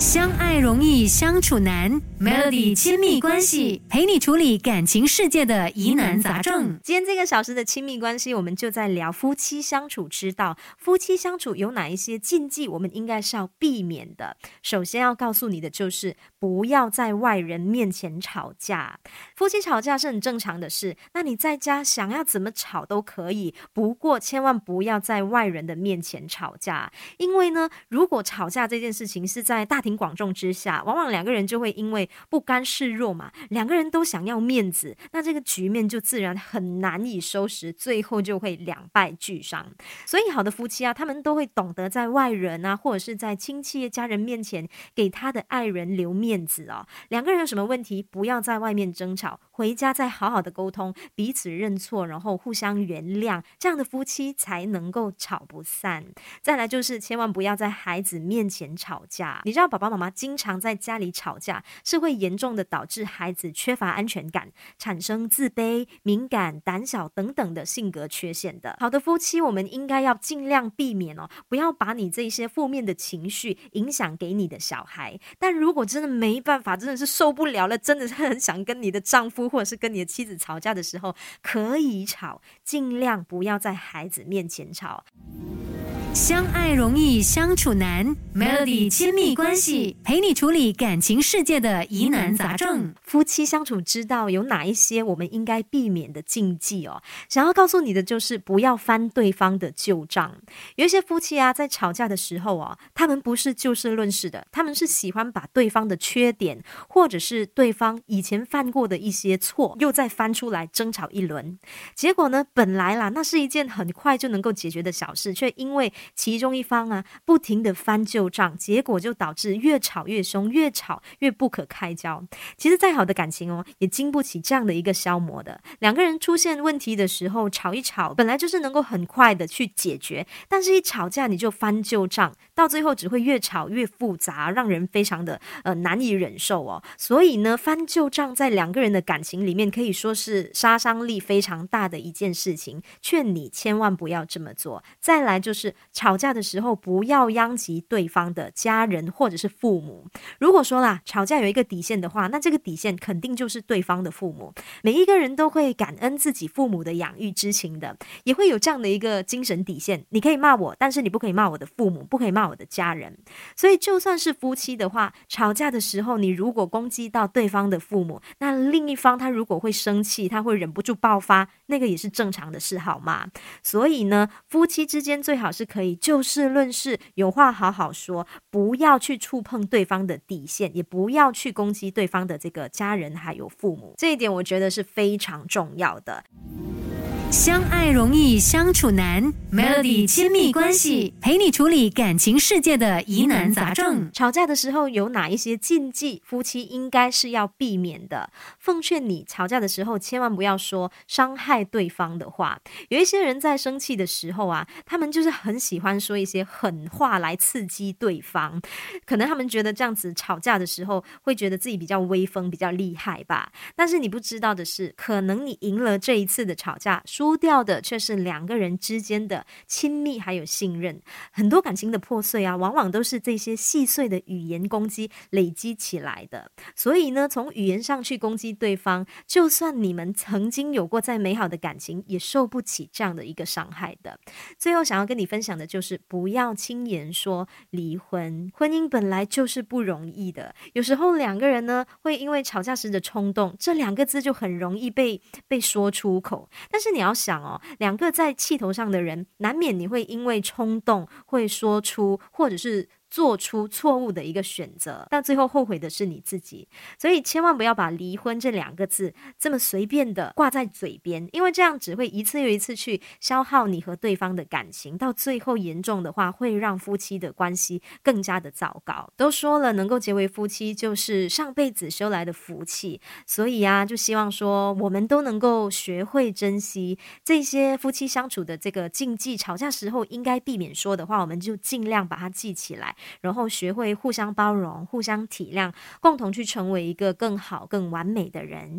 相爱容易相处难，Melody 亲密关系陪你处理感情世界的疑难杂症。今天这个小时的亲密关系，我们就在聊夫妻相处之道。夫妻相处有哪一些禁忌，我们应该是要避免的？首先要告诉你的就是，不要在外人面前吵架。夫妻吵架是很正常的事，那你在家想要怎么吵都可以，不过千万不要在外人的面前吵架，因为呢，如果吵架这件事情是在大庭。广众之下，往往两个人就会因为不甘示弱嘛，两个人都想要面子，那这个局面就自然很难以收拾，最后就会两败俱伤。所以，好的夫妻啊，他们都会懂得在外人啊，或者是在亲戚家人面前给他的爱人留面子哦。两个人有什么问题，不要在外面争吵，回家再好好的沟通，彼此认错，然后互相原谅，这样的夫妻才能够吵不散。再来就是千万不要在孩子面前吵架，你知道宝。爸爸妈妈经常在家里吵架，是会严重的导致孩子缺乏安全感，产生自卑、敏感、胆小等等的性格缺陷的。好的夫妻，我们应该要尽量避免哦，不要把你这些负面的情绪影响给你的小孩。但如果真的没办法，真的是受不了了，真的是很想跟你的丈夫或者是跟你的妻子吵架的时候，可以吵，尽量不要在孩子面前吵。相爱容易相处难，Melody 亲密关系陪你处理感情世界的疑难杂症。夫妻相处之道有哪一些我们应该避免的禁忌哦？想要告诉你的就是不要翻对方的旧账。有一些夫妻啊，在吵架的时候哦，他们不是就事论事的，他们是喜欢把对方的缺点或者是对方以前犯过的一些错，又再翻出来争吵一轮。结果呢，本来啦，那是一件很快就能够解决的小事，却因为其中一方啊，不停的翻旧账，结果就导致越吵越凶，越吵越不可开交。其实再好的感情哦，也经不起这样的一个消磨的。两个人出现问题的时候，吵一吵，本来就是能够很快的去解决，但是一吵架你就翻旧账，到最后只会越吵越复杂，让人非常的呃难以忍受哦。所以呢，翻旧账在两个人的感情里面可以说是杀伤力非常大的一件事情，劝你千万不要这么做。再来就是。吵架的时候不要殃及对方的家人或者是父母。如果说啦，吵架有一个底线的话，那这个底线肯定就是对方的父母。每一个人都会感恩自己父母的养育之情的，也会有这样的一个精神底线。你可以骂我，但是你不可以骂我的父母，不可以骂我的家人。所以就算是夫妻的话，吵架的时候，你如果攻击到对方的父母，那另一方他如果会生气，他会忍不住爆发，那个也是正常的事，好吗？所以呢，夫妻之间最好是可以。就事论事，有话好好说，不要去触碰对方的底线，也不要去攻击对方的这个家人还有父母，这一点我觉得是非常重要的。相爱容易相处难，Melody 亲密关系陪你处理感情世界的疑难杂症。吵架的时候有哪一些禁忌，夫妻应该是要避免的？奉劝你，吵架的时候千万不要说伤害对方的话。有一些人在生气的时候啊，他们就是很喜欢说一些狠话来刺激对方，可能他们觉得这样子吵架的时候会觉得自己比较威风、比较厉害吧。但是你不知道的是，可能你赢了这一次的吵架。输掉的却是两个人之间的亲密还有信任，很多感情的破碎啊，往往都是这些细碎的语言攻击累积起来的。所以呢，从语言上去攻击对方，就算你们曾经有过再美好的感情，也受不起这样的一个伤害的。最后想要跟你分享的就是，不要轻言说离婚。婚姻本来就是不容易的，有时候两个人呢，会因为吵架时的冲动，这两个字就很容易被被说出口。但是你要。想哦，两个在气头上的人，难免你会因为冲动会说出，或者是。做出错误的一个选择，但最后后悔的是你自己。所以千万不要把离婚这两个字这么随便的挂在嘴边，因为这样只会一次又一次去消耗你和对方的感情，到最后严重的话会让夫妻的关系更加的糟糕。都说了，能够结为夫妻就是上辈子修来的福气，所以啊，就希望说我们都能够学会珍惜这些夫妻相处的这个禁忌。吵架时候应该避免说的话，我们就尽量把它记起来。然后学会互相包容、互相体谅，共同去成为一个更好、更完美的人。